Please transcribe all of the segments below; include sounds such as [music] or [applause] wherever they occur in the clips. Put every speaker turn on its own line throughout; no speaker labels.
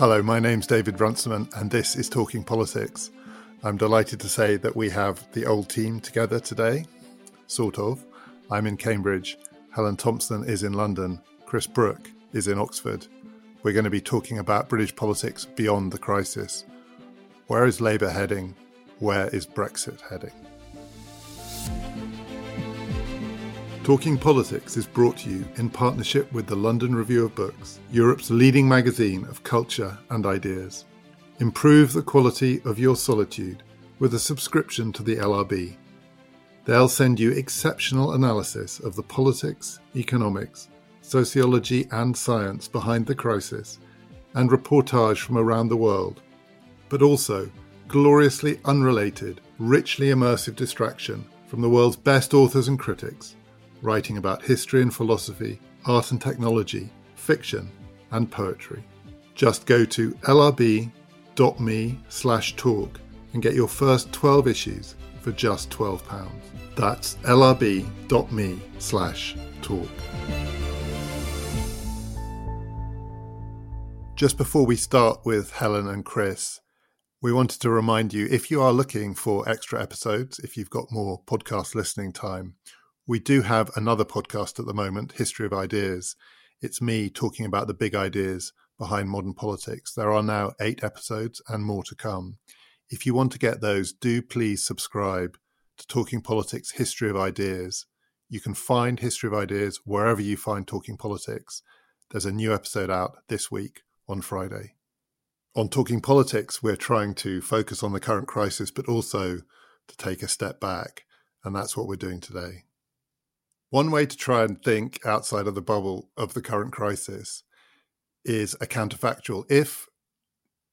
Hello, my name's David Runciman, and this is Talking Politics. I'm delighted to say that we have the old team together today, sort of. I'm in Cambridge, Helen Thompson is in London, Chris Brooke is in Oxford. We're going to be talking about British politics beyond the crisis. Where is Labour heading? Where is Brexit heading? Talking Politics is brought to you in partnership with the London Review of Books, Europe's leading magazine of culture and ideas. Improve the quality of your solitude with a subscription to the LRB. They'll send you exceptional analysis of the politics, economics, sociology, and science behind the crisis, and reportage from around the world, but also gloriously unrelated, richly immersive distraction from the world's best authors and critics writing about history and philosophy, art and technology, fiction, and poetry. Just go to lrb.me slash talk and get your first 12 issues for just £12. That's lrb.me slash talk. Just before we start with Helen and Chris, we wanted to remind you if you are looking for extra episodes, if you've got more podcast listening time, we do have another podcast at the moment, History of Ideas. It's me talking about the big ideas behind modern politics. There are now eight episodes and more to come. If you want to get those, do please subscribe to Talking Politics History of Ideas. You can find History of Ideas wherever you find Talking Politics. There's a new episode out this week on Friday. On Talking Politics, we're trying to focus on the current crisis, but also to take a step back. And that's what we're doing today. One way to try and think outside of the bubble of the current crisis is a counterfactual. If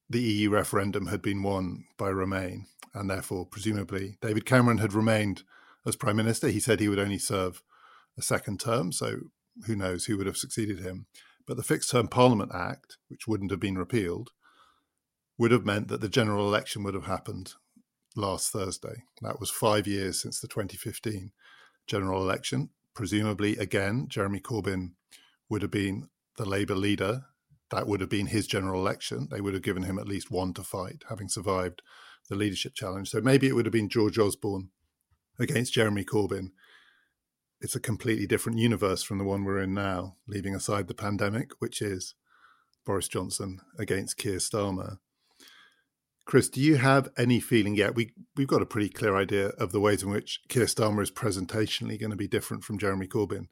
the EU referendum had been won by Remain, and therefore, presumably, David Cameron had remained as Prime Minister, he said he would only serve a second term, so who knows who would have succeeded him. But the Fixed Term Parliament Act, which wouldn't have been repealed, would have meant that the general election would have happened last Thursday. That was five years since the 2015 general election presumably again, Jeremy Corbyn would have been the Labour leader. That would have been his general election. They would have given him at least one to fight, having survived the leadership challenge. So maybe it would have been George Osborne against Jeremy Corbyn. It's a completely different universe from the one we're in now, leaving aside the pandemic, which is Boris Johnson against Keir Starmer. Chris, do you have any feeling yet? We we've got a pretty clear idea of the ways in which Keir Starmer is presentationally going to be different from Jeremy Corbyn.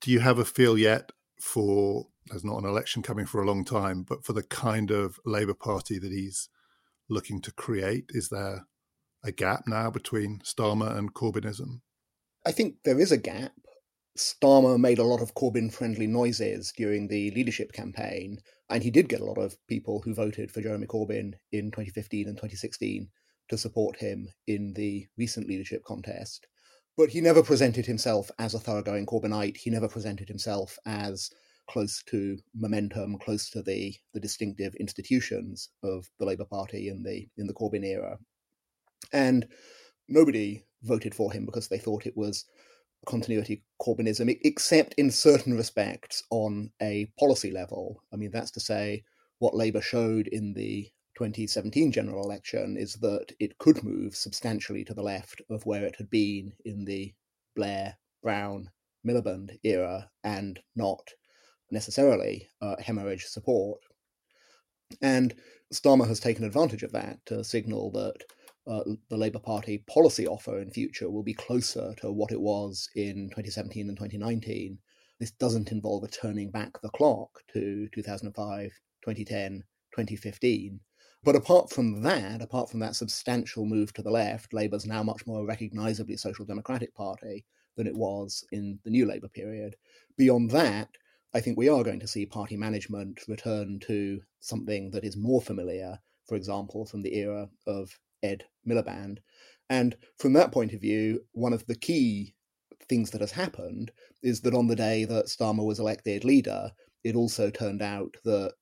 Do you have a feel yet for there's not an election coming for a long time, but for the kind of Labour Party that he's looking to create? Is there a gap now between Starmer and Corbynism?
I think there is a gap. Starmer made a lot of Corbyn friendly noises during the leadership campaign, and he did get a lot of people who voted for Jeremy Corbyn in 2015 and 2016 to support him in the recent leadership contest. But he never presented himself as a thoroughgoing Corbynite. He never presented himself as close to momentum, close to the, the distinctive institutions of the Labour Party in the in the Corbyn era. And nobody voted for him because they thought it was continuity Corbynism, except in certain respects on a policy level. I mean, that's to say, what Labour showed in the 2017 general election is that it could move substantially to the left of where it had been in the Blair, Brown, Miliband era and not necessarily uh, hemorrhage support. And Starmer has taken advantage of that to signal that uh, the Labour Party policy offer in future will be closer to what it was in 2017 and 2019. This doesn't involve a turning back the clock to 2005, 2010, 2015. But apart from that, apart from that substantial move to the left, Labour's now much more recognisably social democratic party than it was in the new Labour period. Beyond that, I think we are going to see party management return to something that is more familiar, for example, from the era of Ed Miliband. And from that point of view, one of the key things that has happened is that on the day that Starmer was elected leader, it also turned out that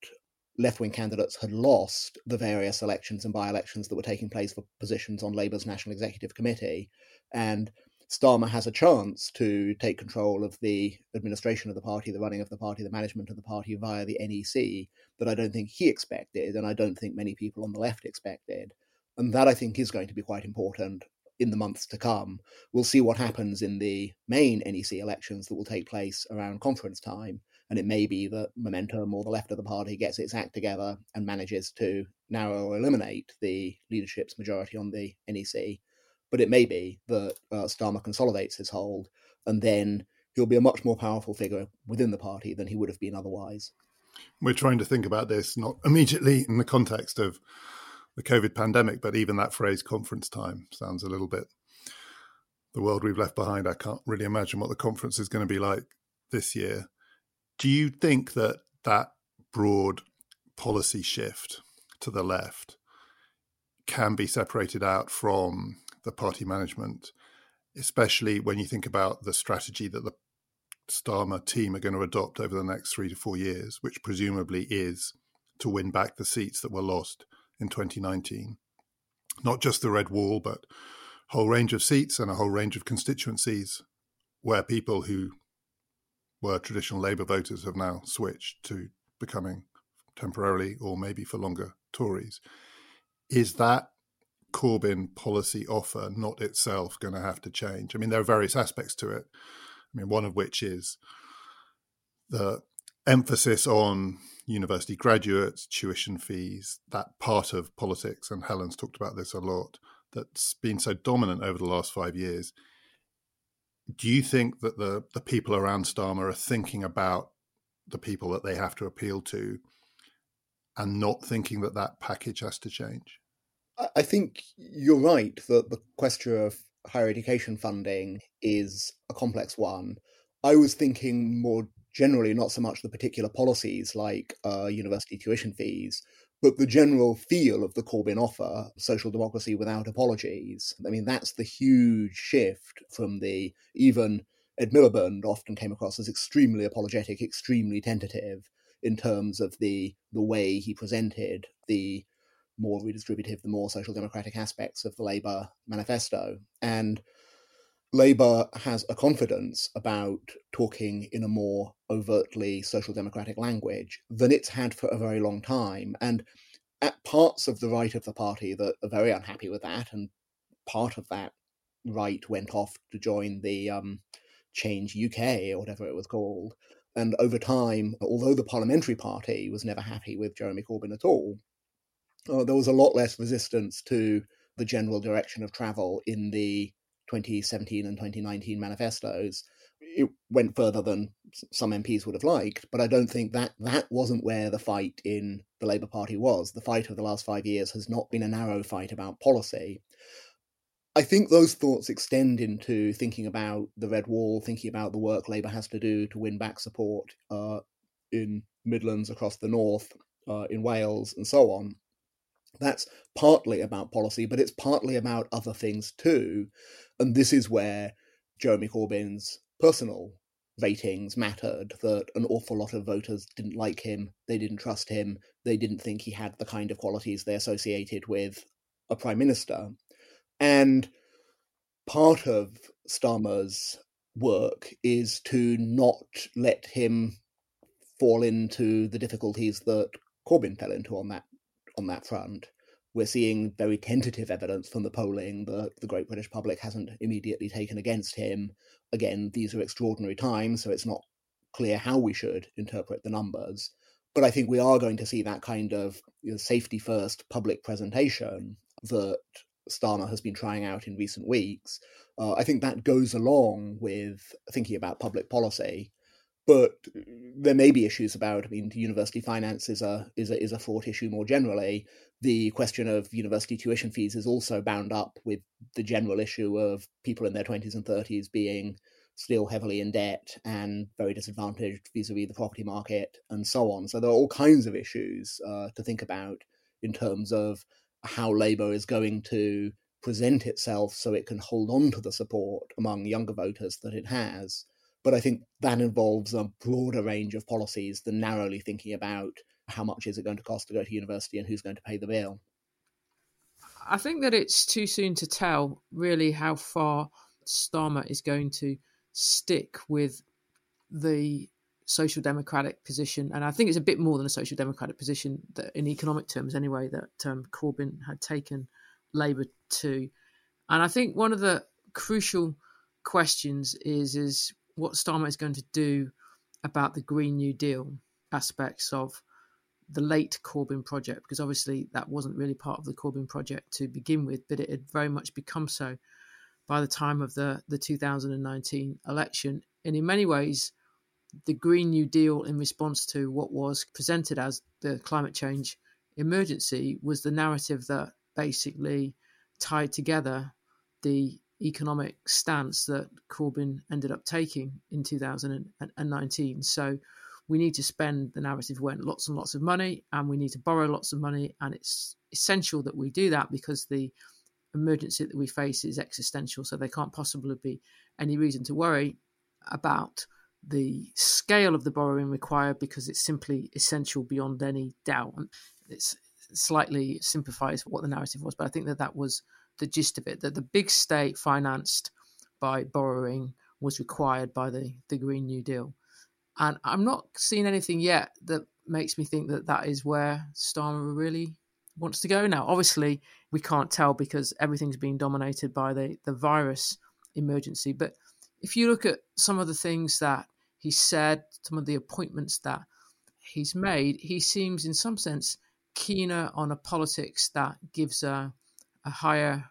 left wing candidates had lost the various elections and by elections that were taking place for positions on Labour's National Executive Committee. And Starmer has a chance to take control of the administration of the party, the running of the party, the management of the party via the NEC that I don't think he expected, and I don't think many people on the left expected. And that I think is going to be quite important in the months to come. We'll see what happens in the main NEC elections that will take place around conference time. And it may be that Momentum or the left of the party gets its act together and manages to narrow or eliminate the leadership's majority on the NEC. But it may be that uh, Starmer consolidates his hold and then he'll be a much more powerful figure within the party than he would have been otherwise.
We're trying to think about this not immediately in the context of the COVID pandemic, but even that phrase conference time sounds a little bit the world we've left behind. I can't really imagine what the conference is going to be like this year. Do you think that that broad policy shift to the left can be separated out from the party management, especially when you think about the strategy that the Starmer team are going to adopt over the next three to four years, which presumably is to win back the seats that were lost in 2019. Not just the Red Wall, but a whole range of seats and a whole range of constituencies where people who were traditional Labour voters have now switched to becoming temporarily or maybe for longer Tories. Is that Corbyn policy offer not itself going to have to change? I mean, there are various aspects to it. I mean, one of which is the emphasis on university graduates, tuition fees, that part of politics, and Helen's talked about this a lot, that's been so dominant over the last five years. Do you think that the, the people around Starmer are thinking about the people that they have to appeal to and not thinking that that package has to change?
I think you're right that the question of higher education funding is a complex one. I was thinking more generally, not so much the particular policies like uh, university tuition fees, but the general feel of the Corbyn offer, social democracy without apologies. I mean, that's the huge shift from the even Ed Miliband often came across as extremely apologetic, extremely tentative in terms of the the way he presented the more redistributive, the more social democratic aspects of the Labour manifesto. And Labour has a confidence about talking in a more overtly social democratic language than it's had for a very long time. And at parts of the right of the party that are very unhappy with that, and part of that right went off to join the um, Change UK or whatever it was called. And over time, although the parliamentary party was never happy with Jeremy Corbyn at all, uh, there was a lot less resistance to the general direction of travel in the 2017 and 2019 manifestos. It went further than some MPs would have liked, but I don't think that that wasn't where the fight in the Labour Party was. The fight of the last five years has not been a narrow fight about policy. I think those thoughts extend into thinking about the Red Wall, thinking about the work Labour has to do to win back support uh, in Midlands, across the North, uh, in Wales, and so on. That's partly about policy, but it's partly about other things too. And this is where Jeremy Corbyn's personal ratings mattered, that an awful lot of voters didn't like him, they didn't trust him, they didn't think he had the kind of qualities they associated with a prime minister. And part of Starmer's work is to not let him fall into the difficulties that Corbyn fell into on that on that front. We're seeing very tentative evidence from the polling that the great British public hasn't immediately taken against him. Again, these are extraordinary times, so it's not clear how we should interpret the numbers. But I think we are going to see that kind of you know, safety first public presentation that Starmer has been trying out in recent weeks. Uh, I think that goes along with thinking about public policy but there may be issues about. I mean, university finance is a is a is a fraught issue more generally. The question of university tuition fees is also bound up with the general issue of people in their twenties and thirties being still heavily in debt and very disadvantaged vis-a-vis the property market and so on. So there are all kinds of issues uh, to think about in terms of how Labour is going to present itself so it can hold on to the support among younger voters that it has but I think that involves a broader range of policies than narrowly thinking about how much is it going to cost to go to university and who's going to pay the bill.
I think that it's too soon to tell really how far Starmer is going to stick with the social democratic position, and I think it's a bit more than a social democratic position that, in economic terms, anyway, that um, Corbyn had taken Labour to. And I think one of the crucial questions is is what Starmer is going to do about the Green New Deal aspects of the late Corbyn project, because obviously that wasn't really part of the Corbyn project to begin with, but it had very much become so by the time of the, the 2019 election. And in many ways, the Green New Deal, in response to what was presented as the climate change emergency, was the narrative that basically tied together the economic stance that Corbyn ended up taking in 2019. So we need to spend, the narrative went, lots and lots of money, and we need to borrow lots of money. And it's essential that we do that because the emergency that we face is existential. So there can't possibly be any reason to worry about the scale of the borrowing required because it's simply essential beyond any doubt. And it's slightly simplifies what the narrative was, but I think that that was the gist of it. That the big state financed by borrowing was required by the the Green New Deal, and I'm not seeing anything yet that makes me think that that is where Starmer really wants to go now. Obviously, we can't tell because everything's being dominated by the the virus emergency, but if you look at some of the things that he said, some of the appointments that he's made, he seems, in some sense, keener on a politics that gives a, a higher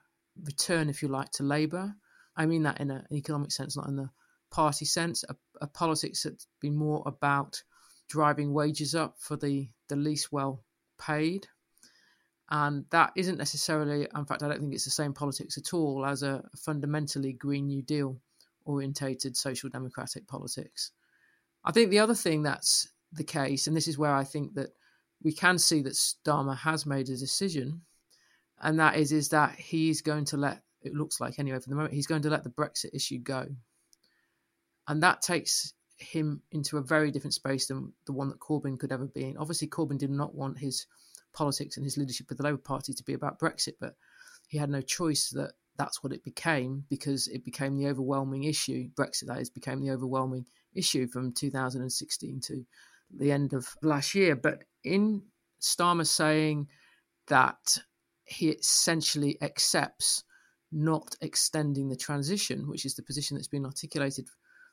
return, if you like, to Labour. I mean that in an economic sense, not in the party sense. A, a politics that's been more about driving wages up for the, the least well paid. And that isn't necessarily, in fact, I don't think it's the same politics at all as a fundamentally Green New Deal orientated social democratic politics. I think the other thing that's the case, and this is where I think that we can see that Starmer has made a decision, and that is is that he's going to let it looks like anyway for the moment he's going to let the Brexit issue go, and that takes him into a very different space than the one that Corbyn could ever be in. Obviously, Corbyn did not want his politics and his leadership of the Labour Party to be about Brexit, but he had no choice that that's what it became because it became the overwhelming issue. Brexit, that is, became the overwhelming issue from 2016 to the end of last year. But in Starmer saying that he essentially accepts not extending the transition, which is the position that's been articulated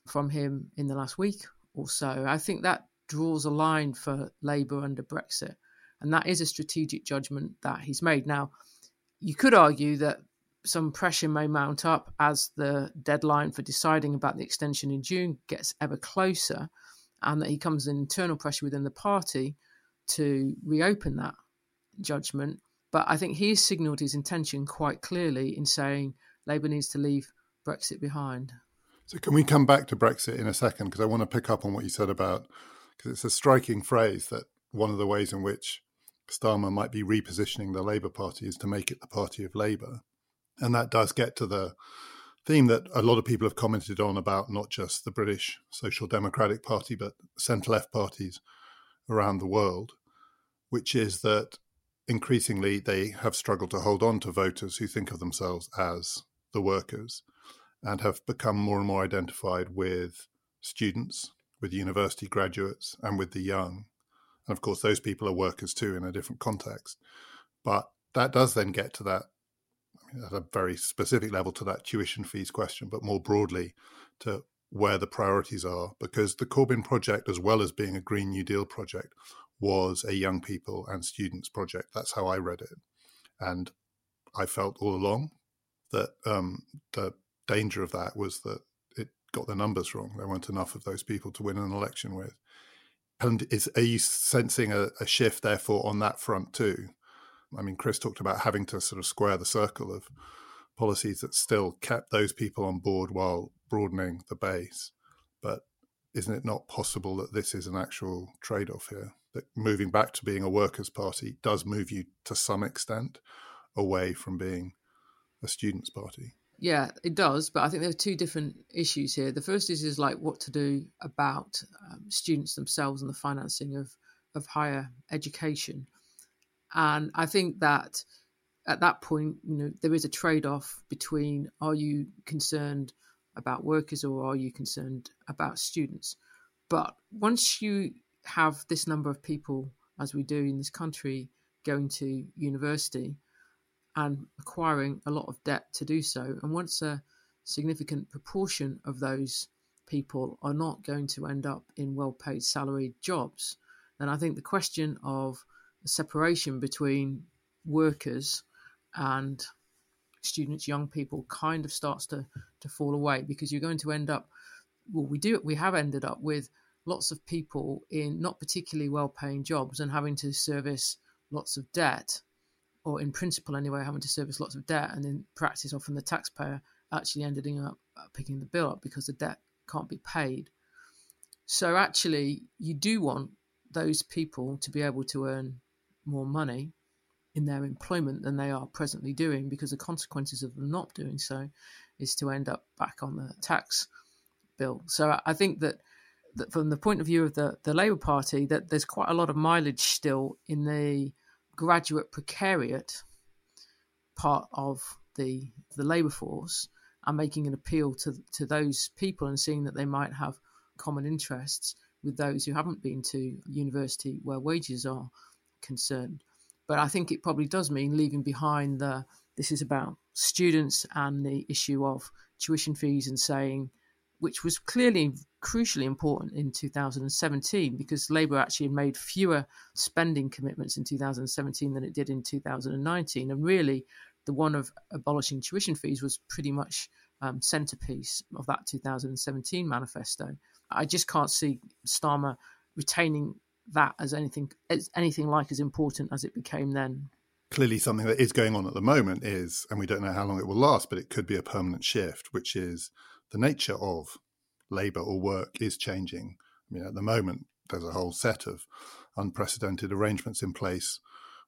from him in the last week or so, I think that draws a line for Labour under Brexit. And that is a strategic judgment that he's made. Now, you could argue that some pressure may mount up as the deadline for deciding about the extension in June gets ever closer, and that he comes in internal pressure within the party to reopen that judgment. But I think he's signalled his intention quite clearly in saying Labour needs to leave Brexit behind.
So, can we come back to Brexit in a second? Because I want to pick up on what you said about, because it's a striking phrase that one of the ways in which Starmer might be repositioning the Labour Party is to make it the party of Labour. And that does get to the theme that a lot of people have commented on about not just the British Social Democratic Party, but centre left parties around the world, which is that increasingly they have struggled to hold on to voters who think of themselves as the workers and have become more and more identified with students, with university graduates, and with the young. And of course, those people are workers too in a different context. But that does then get to that at a very specific level to that tuition fees question, but more broadly to where the priorities are. Because the Corbyn project, as well as being a Green New Deal project, was a young people and students project. That's how I read it. And I felt all along that um, the danger of that was that it got the numbers wrong. There weren't enough of those people to win an election with. And is are you sensing a, a shift, therefore, on that front too? I mean, Chris talked about having to sort of square the circle of policies that still kept those people on board while broadening the base. But isn't it not possible that this is an actual trade off here? That moving back to being a workers' party does move you to some extent away from being a students' party?
Yeah, it does, but I think there are two different issues here. The first is is like what to do about um, students themselves and the financing of of higher education. And I think that at that point, you know, there is a trade off between are you concerned about workers or are you concerned about students? But once you have this number of people, as we do in this country, going to university and acquiring a lot of debt to do so, and once a significant proportion of those people are not going to end up in well paid salaried jobs, then I think the question of separation between workers and students, young people, kind of starts to, to fall away because you're going to end up, well, we do, we have ended up with lots of people in not particularly well paying jobs and having to service lots of debt, or in principle anyway, having to service lots of debt, and in practice, often the taxpayer actually ending up uh, picking the bill up because the debt can't be paid. So actually, you do want those people to be able to earn more money in their employment than they are presently doing because the consequences of them not doing so is to end up back on the tax bill. So I think that from the point of view of the, the Labour Party, that there's quite a lot of mileage still in the graduate precariat part of the the labour force and making an appeal to to those people and seeing that they might have common interests with those who haven't been to university where wages are concerned. But I think it probably does mean leaving behind the this is about students and the issue of tuition fees and saying, which was clearly crucially important in 2017 because Labour actually made fewer spending commitments in 2017 than it did in 2019. And really, the one of abolishing tuition fees was pretty much um, centerpiece of that 2017 manifesto. I just can't see Starmer retaining that as anything as anything like as important as it became then.
Clearly, something that is going on at the moment is, and we don't know how long it will last, but it could be a permanent shift, which is the nature of labour or work is changing. I mean, at the moment, there's a whole set of unprecedented arrangements in place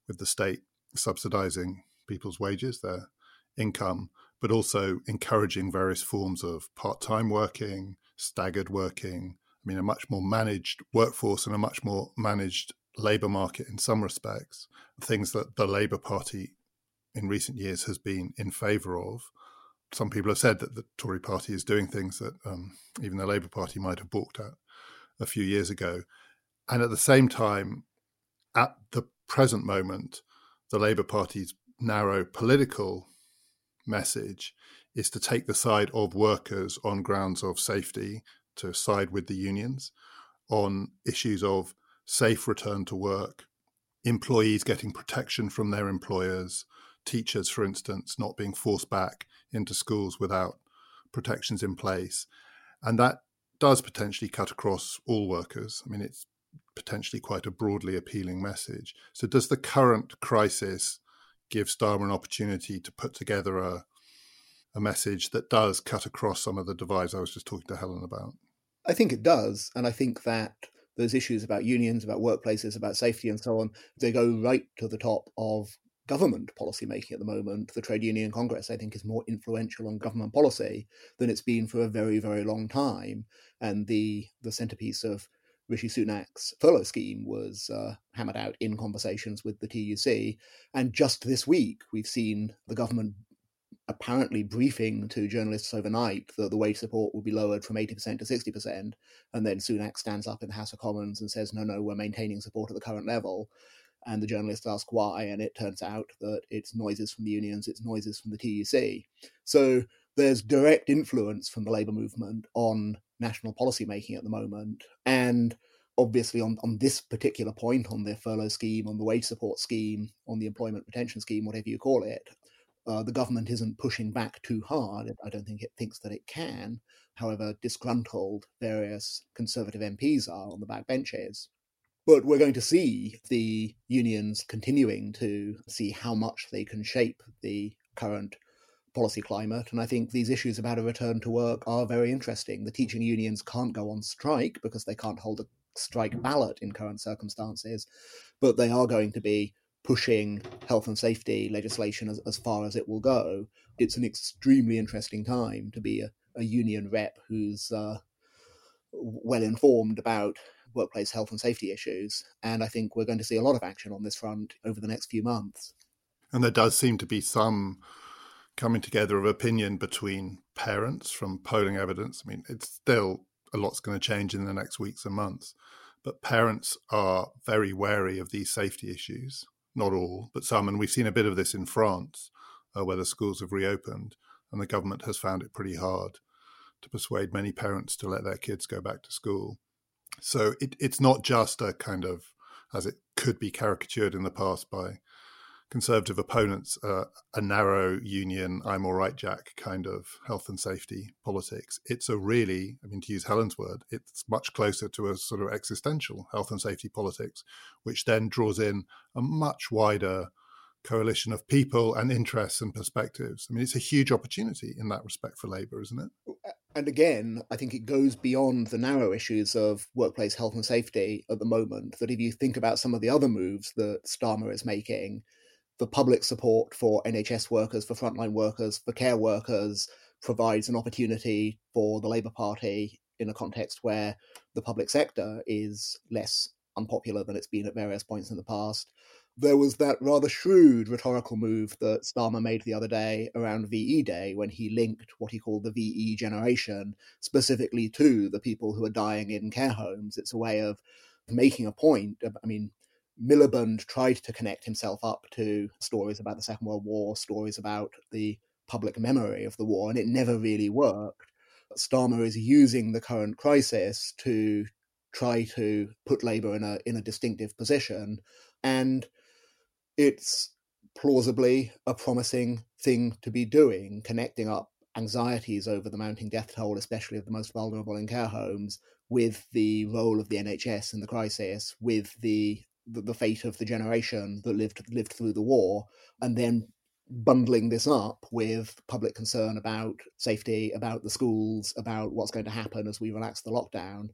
with the state subsidising people's wages, their income, but also encouraging various forms of part time working, staggered working, I mean, a much more managed workforce and a much more managed labour market in some respects, things that the Labour Party in recent years has been in favour of. Some people have said that the Tory party is doing things that um, even the Labour Party might have balked at a few years ago. And at the same time, at the present moment, the Labour Party's narrow political message is to take the side of workers on grounds of safety to side with the unions on issues of safe return to work, employees getting protection from their employers, teachers, for instance, not being forced back into schools without protections in place. And that does potentially cut across all workers. I mean, it's potentially quite a broadly appealing message. So, does the current crisis give Starmer an opportunity to put together a, a message that does cut across some of the divides I was just talking to Helen about?
I think it does. And I think that those issues about unions, about workplaces, about safety, and so on, they go right to the top of government policy making at the moment. The Trade Union Congress, I think, is more influential on government policy than it's been for a very, very long time. And the the centerpiece of Rishi Sunak's furlough scheme was uh, hammered out in conversations with the TUC. And just this week, we've seen the government apparently briefing to journalists overnight that the wage support will be lowered from 80% to 60%. And then Sunak stands up in the House of Commons and says, no, no, we're maintaining support at the current level. And the journalists ask why, and it turns out that it's noises from the unions, it's noises from the TUC. So there's direct influence from the labour movement on national policy making at the moment. And obviously on, on this particular point, on the furlough scheme, on the wage support scheme, on the employment retention scheme, whatever you call it, uh, the government isn't pushing back too hard. I don't think it thinks that it can. However, disgruntled various Conservative MPs are on the backbenches. But we're going to see the unions continuing to see how much they can shape the current policy climate. And I think these issues about a return to work are very interesting. The teaching unions can't go on strike because they can't hold a strike ballot in current circumstances, but they are going to be pushing health and safety legislation as, as far as it will go. It's an extremely interesting time to be a, a union rep who's uh, well informed about workplace health and safety issues. And I think we're going to see a lot of action on this front over the next few months.
And there does seem to be some coming together of opinion between parents from polling evidence. I mean, it's still a lot's going to change in the next weeks and months, but parents are very wary of these safety issues. Not all, but some. And we've seen a bit of this in France, uh, where the schools have reopened, and the government has found it pretty hard to persuade many parents to let their kids go back to school. So it, it's not just a kind of, as it could be caricatured in the past by conservative opponents uh, a narrow union, I'm all right, Jack kind of health and safety politics. It's a really, I mean, to use Helen's word, it's much closer to a sort of existential health and safety politics, which then draws in a much wider coalition of people and interests and perspectives. I mean, it's a huge opportunity in that respect for Labour, isn't it?
And again, I think it goes beyond the narrow issues of workplace health and safety at the moment. That if you think about some of the other moves that Starmer is making, the public support for NHS workers, for frontline workers, for care workers provides an opportunity for the Labour Party in a context where the public sector is less unpopular than it's been at various points in the past. There was that rather shrewd rhetorical move that Starmer made the other day around VE Day when he linked what he called the VE generation specifically to the people who are dying in care homes. It's a way of making a point. I mean, Miliband tried to connect himself up to stories about the Second World War, stories about the public memory of the war, and it never really worked. Starmer is using the current crisis to try to put Labour in a in a distinctive position, and it's plausibly a promising thing to be doing, connecting up anxieties over the mounting death toll, especially of the most vulnerable in care homes, with the role of the NHS in the crisis, with the the, fate of the generation that lived lived through the war, and then bundling this up with public concern about safety, about the schools, about what's going to happen as we relax the lockdown,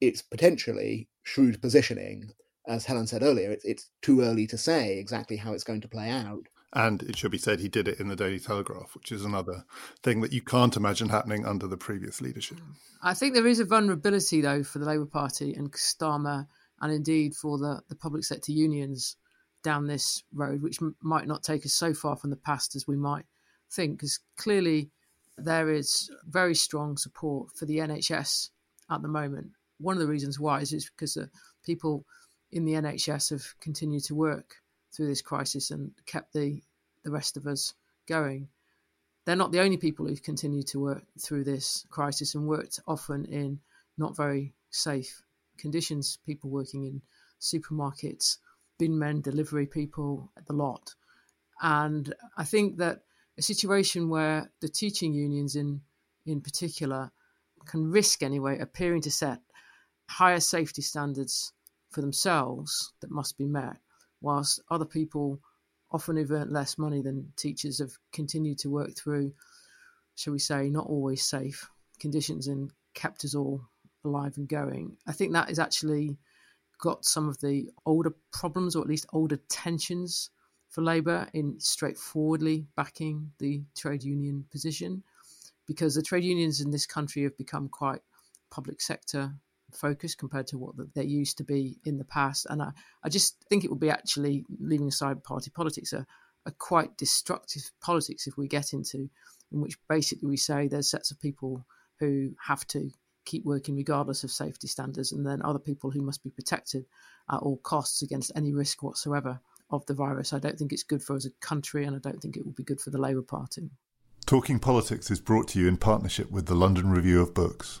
it's potentially shrewd positioning. As Helen said earlier, it's, it's too early to say exactly how it's going to play out.
And it should be said he did it in the Daily Telegraph, which is another thing that you can't imagine happening under the previous leadership.
I think there is a vulnerability, though, for the Labour Party and Starmer and indeed for the, the public sector unions down this road, which m- might not take us so far from the past as we might think, because clearly there is very strong support for the NHS at the moment. One of the reasons why is, is because the people in the NHS have continued to work through this crisis and kept the, the rest of us going. They're not the only people who've continued to work through this crisis and worked often in not very safe conditions, people working in supermarkets, bin men, delivery people, the lot. And I think that a situation where the teaching unions in in particular can risk anyway appearing to set higher safety standards for themselves that must be met, whilst other people often who've earned less money than teachers have continued to work through, shall we say, not always safe conditions and kept us all alive and going. I think that has actually got some of the older problems, or at least older tensions for Labour in straightforwardly backing the trade union position, because the trade unions in this country have become quite public sector focused compared to what they used to be in the past. And I, I just think it would be actually, leaving aside party politics, a, a quite destructive politics if we get into, in which basically we say there's sets of people who have to keep working regardless of safety standards, and then other people who must be protected at all costs against any risk whatsoever of the virus. I don't think it's good for us as a country, and I don't think it will be good for the Labour Party.
Talking Politics is brought to you in partnership with the London Review of Books.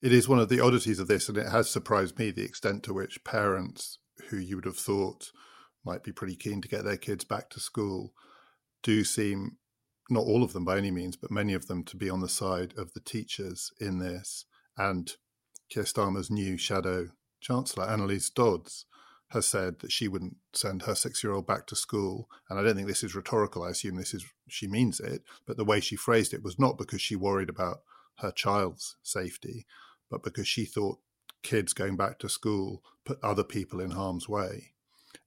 It is one of the oddities of this, and it has surprised me the extent to which parents who you would have thought might be pretty keen to get their kids back to school do seem, not all of them by any means, but many of them to be on the side of the teachers in this and Keir Starmer's new shadow Chancellor, Anneliese Dodds, has said that she wouldn't send her six year old back to school. And I don't think this is rhetorical. I assume this is, she means it. But the way she phrased it was not because she worried about her child's safety, but because she thought kids going back to school put other people in harm's way.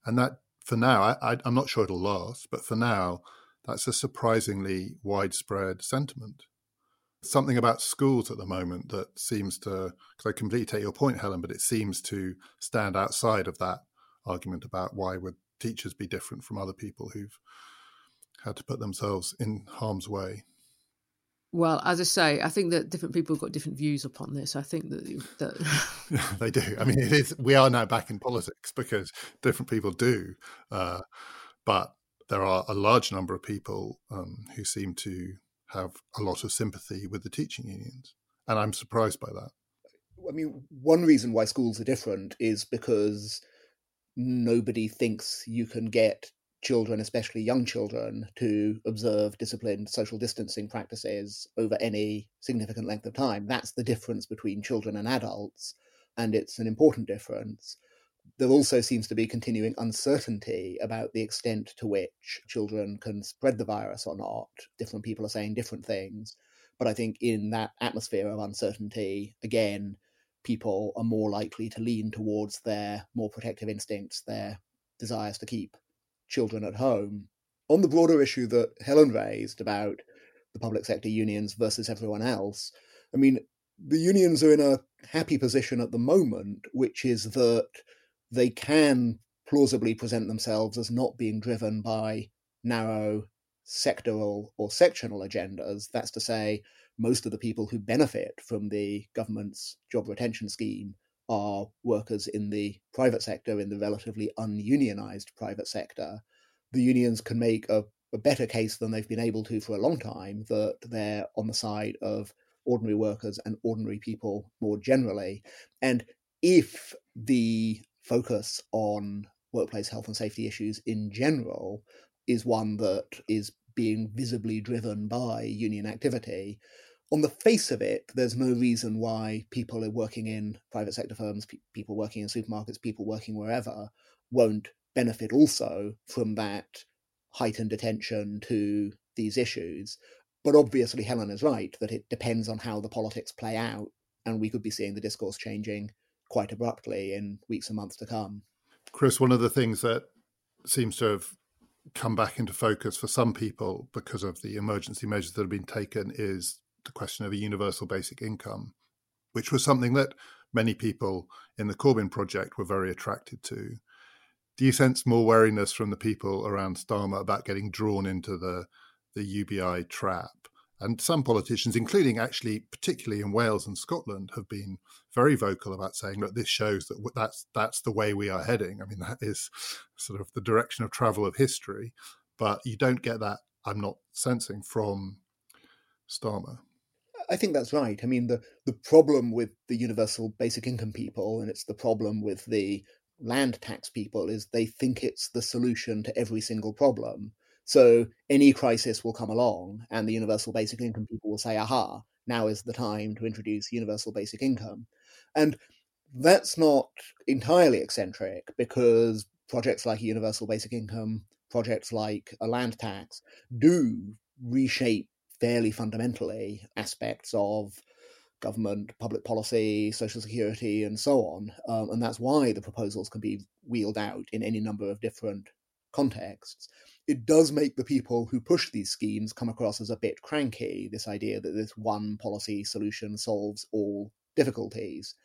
And that, for now, I, am not sure it'll last, but for now, that's a surprisingly widespread sentiment. Something about schools at the moment that seems to, because I completely take your point, Helen, but it seems to stand outside of that argument about why would teachers be different from other people who've had to put themselves in harm's way.
Well, as I say, I think that different people have got different views upon this. I think that,
that... [laughs] they do. I mean, it is. We are now back in politics because different people do, uh, but there are a large number of people um, who seem to have a lot of sympathy with the teaching unions, and I'm surprised by that.
I mean, one reason why schools are different is because nobody thinks you can get children, especially young children, to observe disciplined social distancing practices over any significant length of time. That's the difference between children and adults, and it's an important difference. There also seems to be continuing uncertainty about the extent to which children can spread the virus or not. Different people are saying different things. But I think in that atmosphere of uncertainty, again, people are more likely to lean towards their more protective instincts, their desires to keep children at home. On the broader issue that Helen raised about the public sector unions versus everyone else, I mean, the unions are in a happy position at the moment, which is that they can plausibly present themselves as not being driven by narrow sectoral or sectional agendas. That's to say, most of the people who benefit from the government's job retention scheme are workers in the private sector, in the relatively ununionized private sector. The unions can make a, a better case than they've been able to for a long time that they're on the side of ordinary workers and ordinary people more generally. And if the focus on workplace health and safety issues in general is one that is being visibly driven by union activity, on the face of it, there's no reason why people are working in private sector firms, pe- people working in supermarkets, people working wherever won't benefit also from that heightened attention to these issues. But obviously, Helen is right that it depends on how the politics play out, and we could be seeing the discourse changing quite abruptly in weeks and months to come.
Chris, one of the things that seems to have come back into focus for some people because of the emergency measures that have been taken is the question of a universal basic income, which was something that many people in the Corbyn project were very attracted to. Do you sense more wariness from the people around Starmer about getting drawn into the the UBI trap? And some politicians, including actually particularly in Wales and Scotland, have been very vocal about saying, "Look, this shows that that's that's the way we are heading." I mean, that is sort of the direction of travel of history, but you don't get that. I'm not sensing from Starmer.
I think that's right. I mean, the, the problem with the universal basic income people, and it's the problem with the land tax people, is they think it's the solution to every single problem. So any crisis will come along, and the universal basic income people will say, aha, now is the time to introduce universal basic income. And that's not entirely eccentric because projects like a universal basic income, projects like a land tax, do reshape fairly fundamentally aspects of government, public policy, social security, and so on. Um, and that's why the proposals can be wheeled out in any number of different contexts. It does make the people who push these schemes come across as a bit cranky, this idea that this one policy solution solves all difficulties.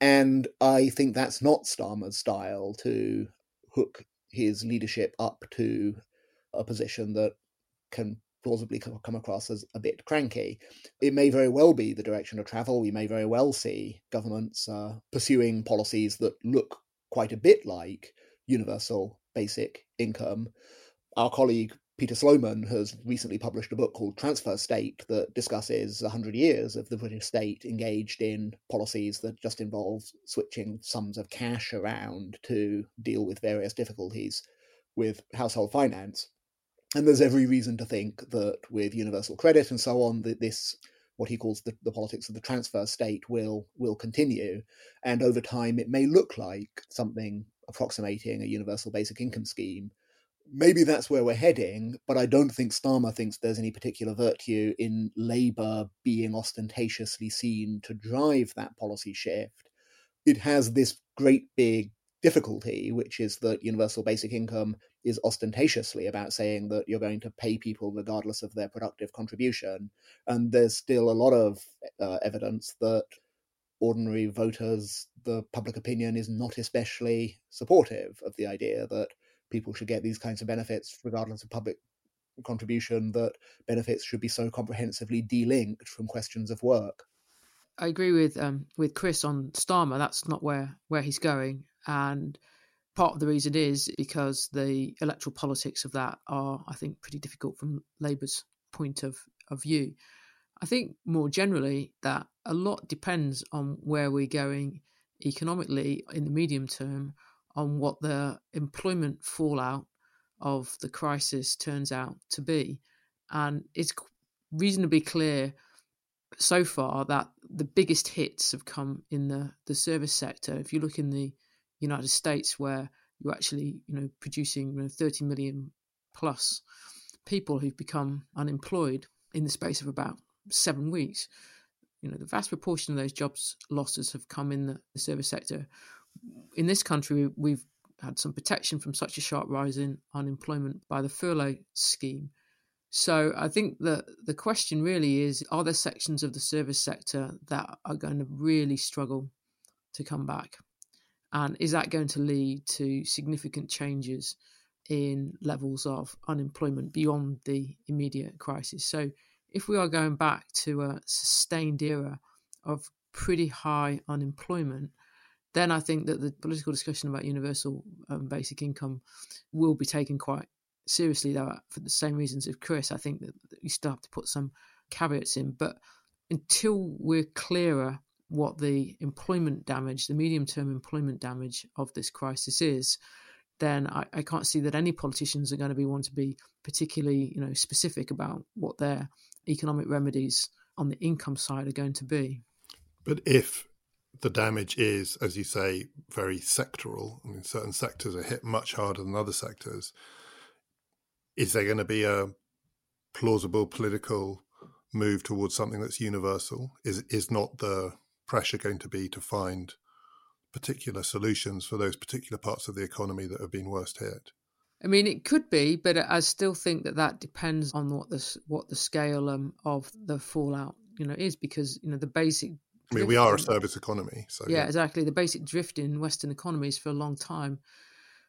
And I think that's not Starmer's style to hook his leadership up to a position that can plausibly come across as a bit cranky. It may very well be the direction of travel. We may very well see governments uh, pursuing policies that look quite a bit like universal basic income. Our colleague Peter Sloman has recently published a book called Transfer State that discusses 100 years of the British state engaged in policies that just involve switching sums of cash around to deal with various difficulties with household finance. And there's every reason to think that with universal credit and so on, that this what he calls the, the politics of the transfer state will will continue, and over time it may look like something approximating a universal basic income scheme. Maybe that's where we're heading, but I don't think Starmer thinks there's any particular virtue in Labour being ostentatiously seen to drive that policy shift. It has this great big difficulty, which is that universal basic income is ostentatiously about saying that you're going to pay people regardless of their productive contribution. And there's still a lot of uh, evidence that ordinary voters, the public opinion is not especially supportive of the idea that people should get these kinds of benefits regardless of public contribution, that benefits should be so comprehensively delinked from questions of work.
I agree with um, with Chris on Starmer. That's not where where he's going, and part of the reason is because the electoral politics of that are, I think, pretty difficult from Labour's point of, of view. I think more generally that a lot depends on where we're going economically in the medium term, on what the employment fallout of the crisis turns out to be. And it's reasonably clear so far that the biggest hits have come in the, the service sector. If you look in the United States, where you're actually, you know, producing you know, 30 million plus people who've become unemployed in the space of about seven weeks. You know, the vast proportion of those jobs losses have come in the, the service sector. In this country, we've had some protection from such a sharp rise in unemployment by the furlough scheme. So I think that the question really is are there sections of the service sector that are going to really struggle to come back? And is that going to lead to significant changes in levels of unemployment beyond the immediate crisis? So, if we are going back to a sustained era of pretty high unemployment, then I think that the political discussion about universal um, basic income will be taken quite seriously. Though, for the same reasons as Chris, I think that you still have to put some caveats in. But until we're clearer what the employment damage, the medium term employment damage of this crisis is, then I, I, can't see that any politicians are going to be want to be particularly, you know, specific about what their economic remedies on the income side are going to be.
But if the damage is, as you say, very sectoral, I mean, certain sectors are hit much harder than other sectors, is there going to be a plausible political move towards something that's universal? Is is not the pressure going to be to find particular solutions for those particular parts of the economy that have been worst hit?
I mean, it could be, but I still think that that depends on what the what the scale um, of the fallout, you know, is because you know the basic.
I mean, we are a service economy, so
yeah, yeah, exactly. The basic drift in Western economies for a long time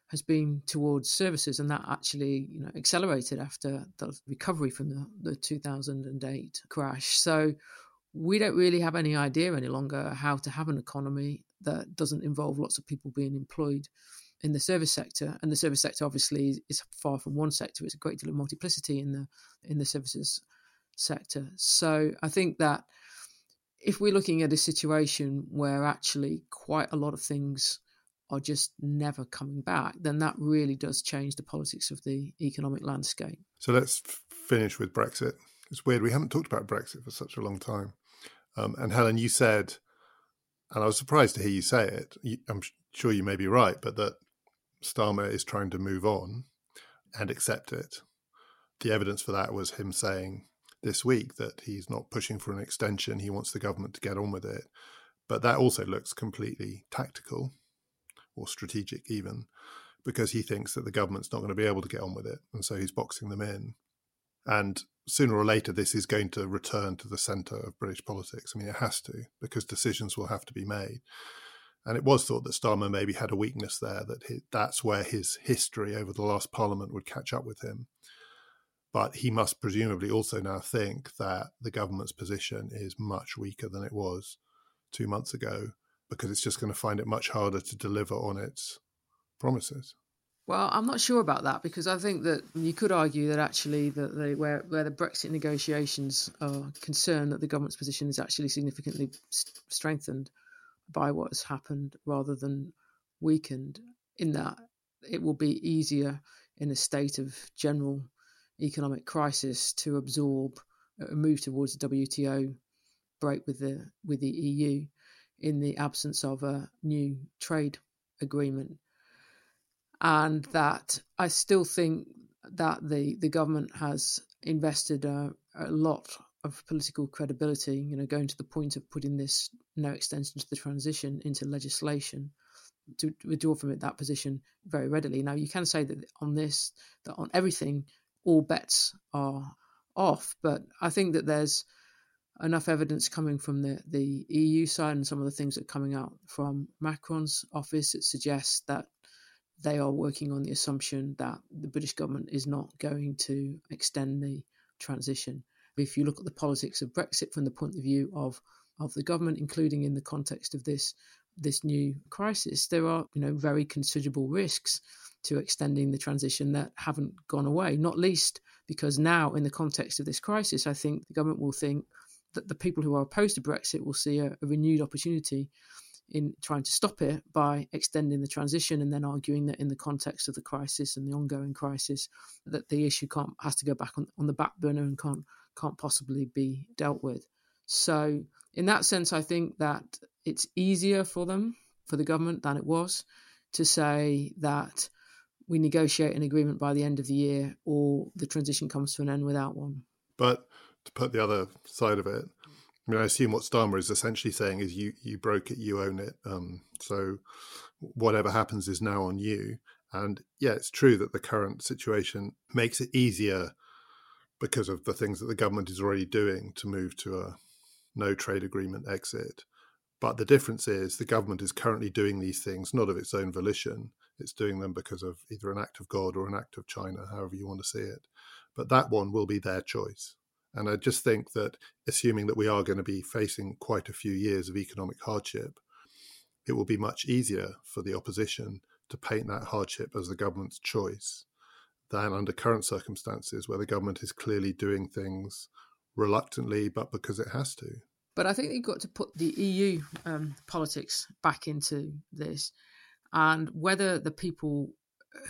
has been towards services, and that actually, you know, accelerated after the recovery from the the 2008 crash. So we don't really have any idea any longer how to have an economy that doesn't involve lots of people being employed in the service sector. And the service sector obviously is far from one sector. It's a great deal of multiplicity in the in the services sector. So I think that if we're looking at a situation where actually quite a lot of things are just never coming back, then that really does change the politics of the economic landscape.
So let's finish with Brexit. It's weird we haven't talked about Brexit for such a long time. Um, and Helen, you said, and I was surprised to hear you say it. I'm sure you may be right, but that Starmer is trying to move on and accept it. The evidence for that was him saying this week that he's not pushing for an extension. He wants the government to get on with it. But that also looks completely tactical or strategic, even because he thinks that the government's not going to be able to get on with it. And so he's boxing them in. And sooner or later, this is going to return to the centre of British politics. I mean, it has to, because decisions will have to be made. And it was thought that Starmer maybe had a weakness there, that he, that's where his history over the last parliament would catch up with him. But he must presumably also now think that the government's position is much weaker than it was two months ago, because it's just going to find it much harder to deliver on its promises.
Well, I'm not sure about that because I think that you could argue that actually that they, where where the Brexit negotiations are concerned, that the government's position is actually significantly strengthened by what has happened rather than weakened. In that it will be easier in a state of general economic crisis to absorb uh, a move towards the WTO break with the with the EU in the absence of a new trade agreement, and that I still think that the the government has invested a, a lot of political credibility, you know, going to the point of putting this no extension to the transition into legislation to withdraw from it that position very readily. Now you can say that on this, that on everything, all bets are off, but I think that there's enough evidence coming from the, the EU side and some of the things that are coming out from Macron's office that suggests that they are working on the assumption that the British government is not going to extend the transition. If you look at the politics of Brexit from the point of view of of the government, including in the context of this this new crisis, there are you know very considerable risks to extending the transition that haven't gone away. Not least because now, in the context of this crisis, I think the government will think that the people who are opposed to Brexit will see a, a renewed opportunity in trying to stop it by extending the transition and then arguing that in the context of the crisis and the ongoing crisis that the issue can't has to go back on, on the back burner and can't can't possibly be dealt with. So in that sense I think that it's easier for them, for the government than it was to say that we negotiate an agreement by the end of the year or the transition comes to an end without one.
But to put the other side of it, I mean, I assume what Starmer is essentially saying is you you broke it, you own it. Um, so whatever happens is now on you. And yeah, it's true that the current situation makes it easier because of the things that the government is already doing to move to a no trade agreement exit. But the difference is the government is currently doing these things not of its own volition. It's doing them because of either an act of God or an act of China, however you want to see it. But that one will be their choice. And I just think that, assuming that we are going to be facing quite a few years of economic hardship, it will be much easier for the opposition to paint that hardship as the government's choice than under current circumstances where the government is clearly doing things reluctantly but because it has to.
But I think you've got to put the EU um, politics back into this and whether the people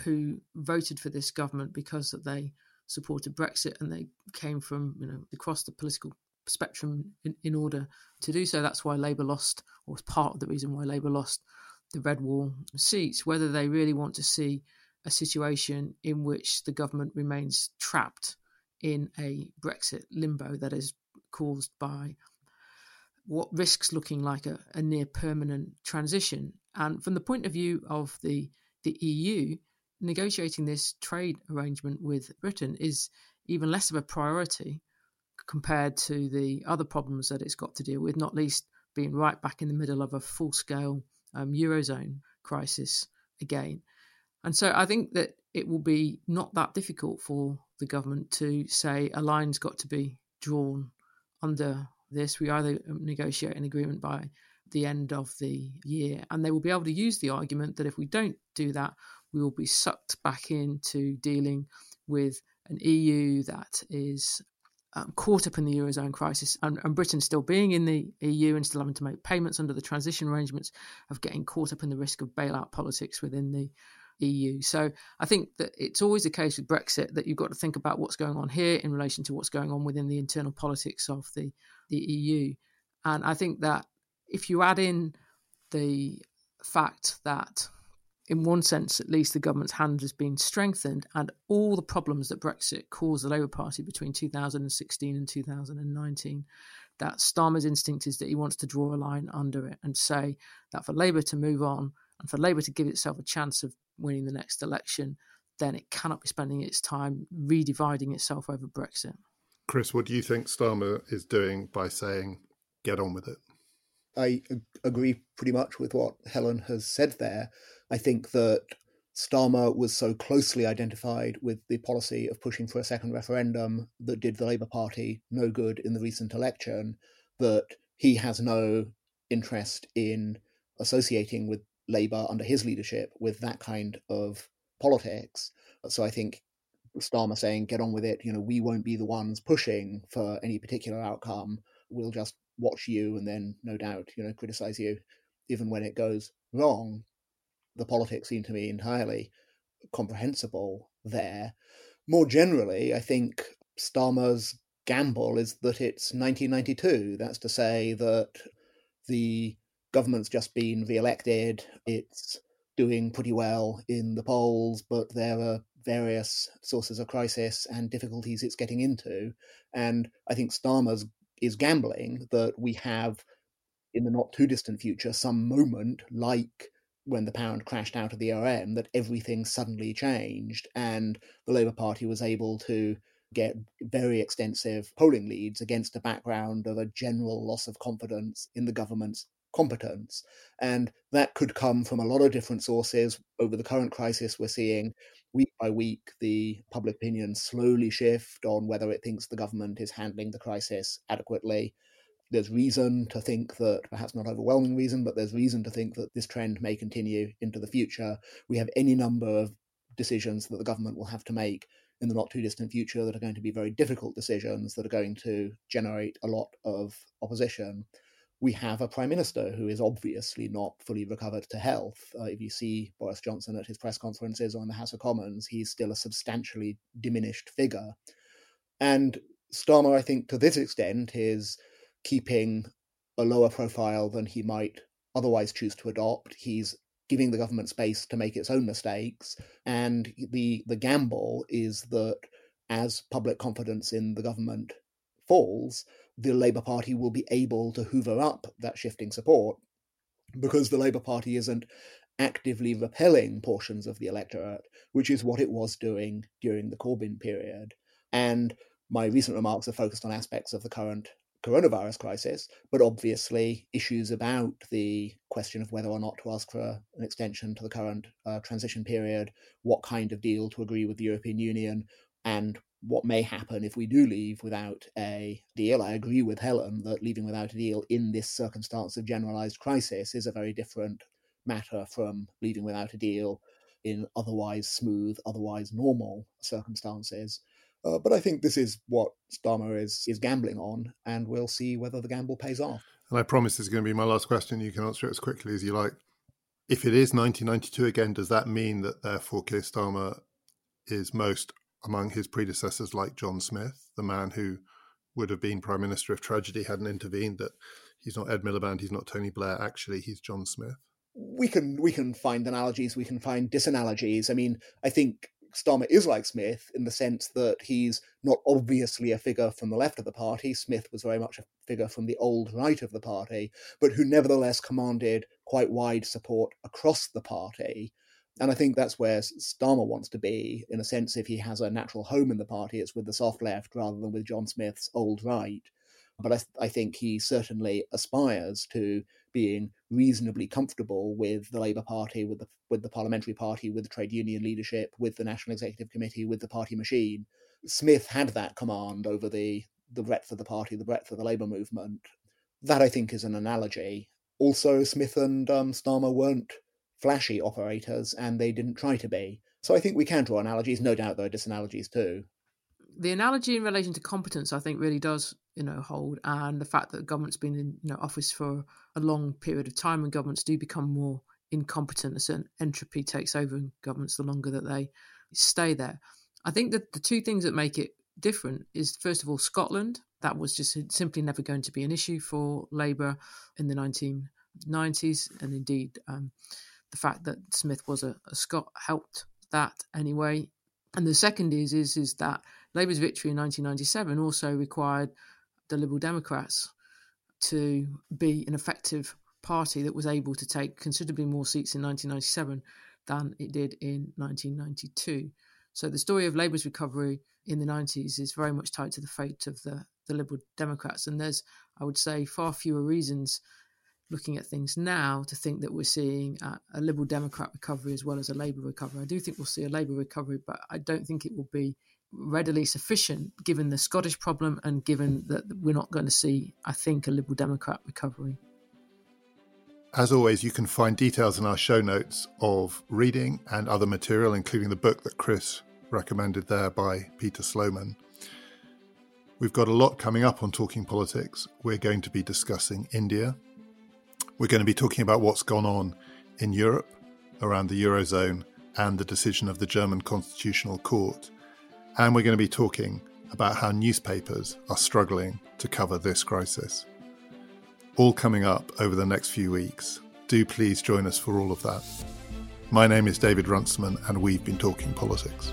who voted for this government because they supported Brexit and they came from you know across the political spectrum in, in order to do so. That's why Labour lost, or was part of the reason why Labour lost the red wall seats. Whether they really want to see a situation in which the government remains trapped in a Brexit limbo that is caused by what risks looking like a, a near permanent transition. And from the point of view of the the EU, negotiating this trade arrangement with Britain is even less of a priority compared to the other problems that it's got to deal with, not least being right back in the middle of a full scale um, Eurozone crisis again. And so I think that it will be not that difficult for the government to say a line's got to be drawn under this. We either negotiate an agreement by the end of the year, and they will be able to use the argument that if we don't do that, we will be sucked back into dealing with an EU that is um, caught up in the eurozone crisis, and, and, Britain still being in the EU and still having to make payments under the transition arrangements of getting caught up in the risk of bailout politics within the EU. So I think that it's always the case with Brexit that you've got to think about what's going on here in relation to what's going on within the internal politics of the the EU, and I think that if you add in the fact that in one sense, at least, the government's hand has been strengthened, and all the problems that Brexit caused the Labour Party between 2016 and 2019. That Starmer's instinct is that he wants to draw a line under it and say that for Labour to move on and for Labour to give itself a chance of winning the next election, then it cannot be spending its time redividing itself over Brexit.
Chris, what do you think Starmer is doing by saying, get on with it?
I agree pretty much with what Helen has said there. I think that Starmer was so closely identified with the policy of pushing for a second referendum that did the Labour Party no good in the recent election that he has no interest in associating with Labour under his leadership with that kind of politics. So I think Starmer saying, get on with it, you know, we won't be the ones pushing for any particular outcome. We'll just watch you and then, no doubt, you know, criticize you even when it goes wrong the politics seem to me entirely comprehensible there. More generally, I think Starmer's gamble is that it's 1992. That's to say that the government's just been re-elected. It's doing pretty well in the polls, but there are various sources of crisis and difficulties it's getting into. And I think Starmer's is gambling that we have, in the not too distant future, some moment like when the pound crashed out of the ERM that everything suddenly changed and the Labour Party was able to get very extensive polling leads against a background of a general loss of confidence in the government's competence. And that could come from a lot of different sources. Over the current crisis, we're seeing week by week the public opinion slowly shift on whether it thinks the government is handling the crisis adequately. There's reason to think that, perhaps not overwhelming reason, but there's reason to think that this trend may continue into the future. We have any number of decisions that the government will have to make in the not too distant future that are going to be very difficult decisions that are going to generate a lot of opposition we have a prime minister who is obviously not fully recovered to health. Uh, if you see Boris Johnson at his press conferences or in the House of Commons, he's still a substantially diminished figure. And Starmer, I think, to this extent, is keeping a lower profile than he might otherwise choose to adopt. He's giving the government space to make its own mistakes, and the the gamble is that as public confidence in the government falls, the Labour Party will be able to hoover up that shifting support because the Labour Party isn't actively repelling portions of the electorate, which is what it was doing during the Corbyn period. And my recent remarks are focused on aspects of the current coronavirus crisis, but obviously issues about the question of whether or not to ask for an extension to the current uh, transition period, what kind of deal to agree with the European Union, and what may happen if we do leave without a deal. I agree with Helen that leaving without a deal in this circumstance of generalized crisis is a very different matter from leaving without a deal in otherwise smooth, otherwise normal circumstances. Uh, but I think this is what Starmer is is gambling on, and we'll see whether the gamble pays off.
And I promise this is going to be my last question. You can answer it as quickly as you like. If it is 1992 again, does that mean that therefore Keir Starmer is most among his predecessors like John Smith, the man who would have been prime minister if tragedy hadn't intervened. That he's not Ed Miliband, he's not Tony Blair. Actually, he's John Smith.
We can we can find analogies, we can find disanalogies. I mean, I think Starmer is like Smith in the sense that he's not obviously a figure from the left of the party. Smith was very much a figure from the old right of the party, but who nevertheless commanded quite wide support across the party. And I think that's where Starmer wants to be. In a sense, if he has a natural home in the party, it's with the soft left rather than with John Smith's old right. But I, th- I think he certainly aspires to being reasonably comfortable with the Labour Party, with the with the parliamentary party, with the trade union leadership, with the National Executive Committee, with the party machine. Smith had that command over the the breadth of the party, the breadth of the Labour movement. That I think is an analogy. Also, Smith and um, Starmer weren't flashy operators, and they didn't try to be. So I think we can draw analogies. No doubt there are disanalogies too.
The analogy in relation to competence, I think, really does, you know, hold, and the fact that government's been in you know, office for a long period of time, and governments do become more incompetent. A certain entropy takes over in governments the longer that they stay there. I think that the two things that make it different is first of all Scotland. That was just simply never going to be an issue for Labour in the 1990s, and indeed um, the fact that Smith was a, a Scot helped that anyway. And the second is is is that Labour's victory in 1997 also required the Liberal Democrats to be an effective party that was able to take considerably more seats in 1997 than it did in 1992. So the story of Labour's recovery in the 90s is very much tied to the fate of the, the Liberal Democrats. And there's, I would say, far fewer reasons looking at things now to think that we're seeing a, a, Liberal Democrat recovery as well as a Labour recovery. I do think we'll see a Labour recovery, but I don't think it will be readily sufficient given the Scottish problem and given that we're not going to see, I think, a Liberal Democrat recovery.
As always, you can find details in our show notes of reading and other material, including the book that Chris recommended there by Peter Sloman. We've got a lot coming up on Talking Politics. We're going to be discussing India, we're going to be talking about what's gone on in Europe around the Eurozone and the decision of the German Constitutional Court. And we're going to be talking about how newspapers are struggling to cover this crisis. All coming up over the next few weeks. Do please join us for all of that. My name is David Runciman, and we've been talking politics.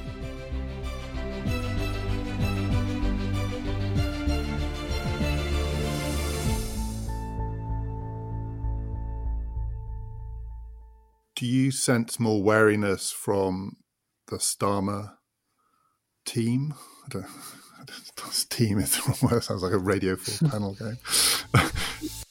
Do you sense more wariness from the Starmer team? I don't, [laughs] I don't, team is the wrong word. It sounds like a Radio 4 panel game. [laughs]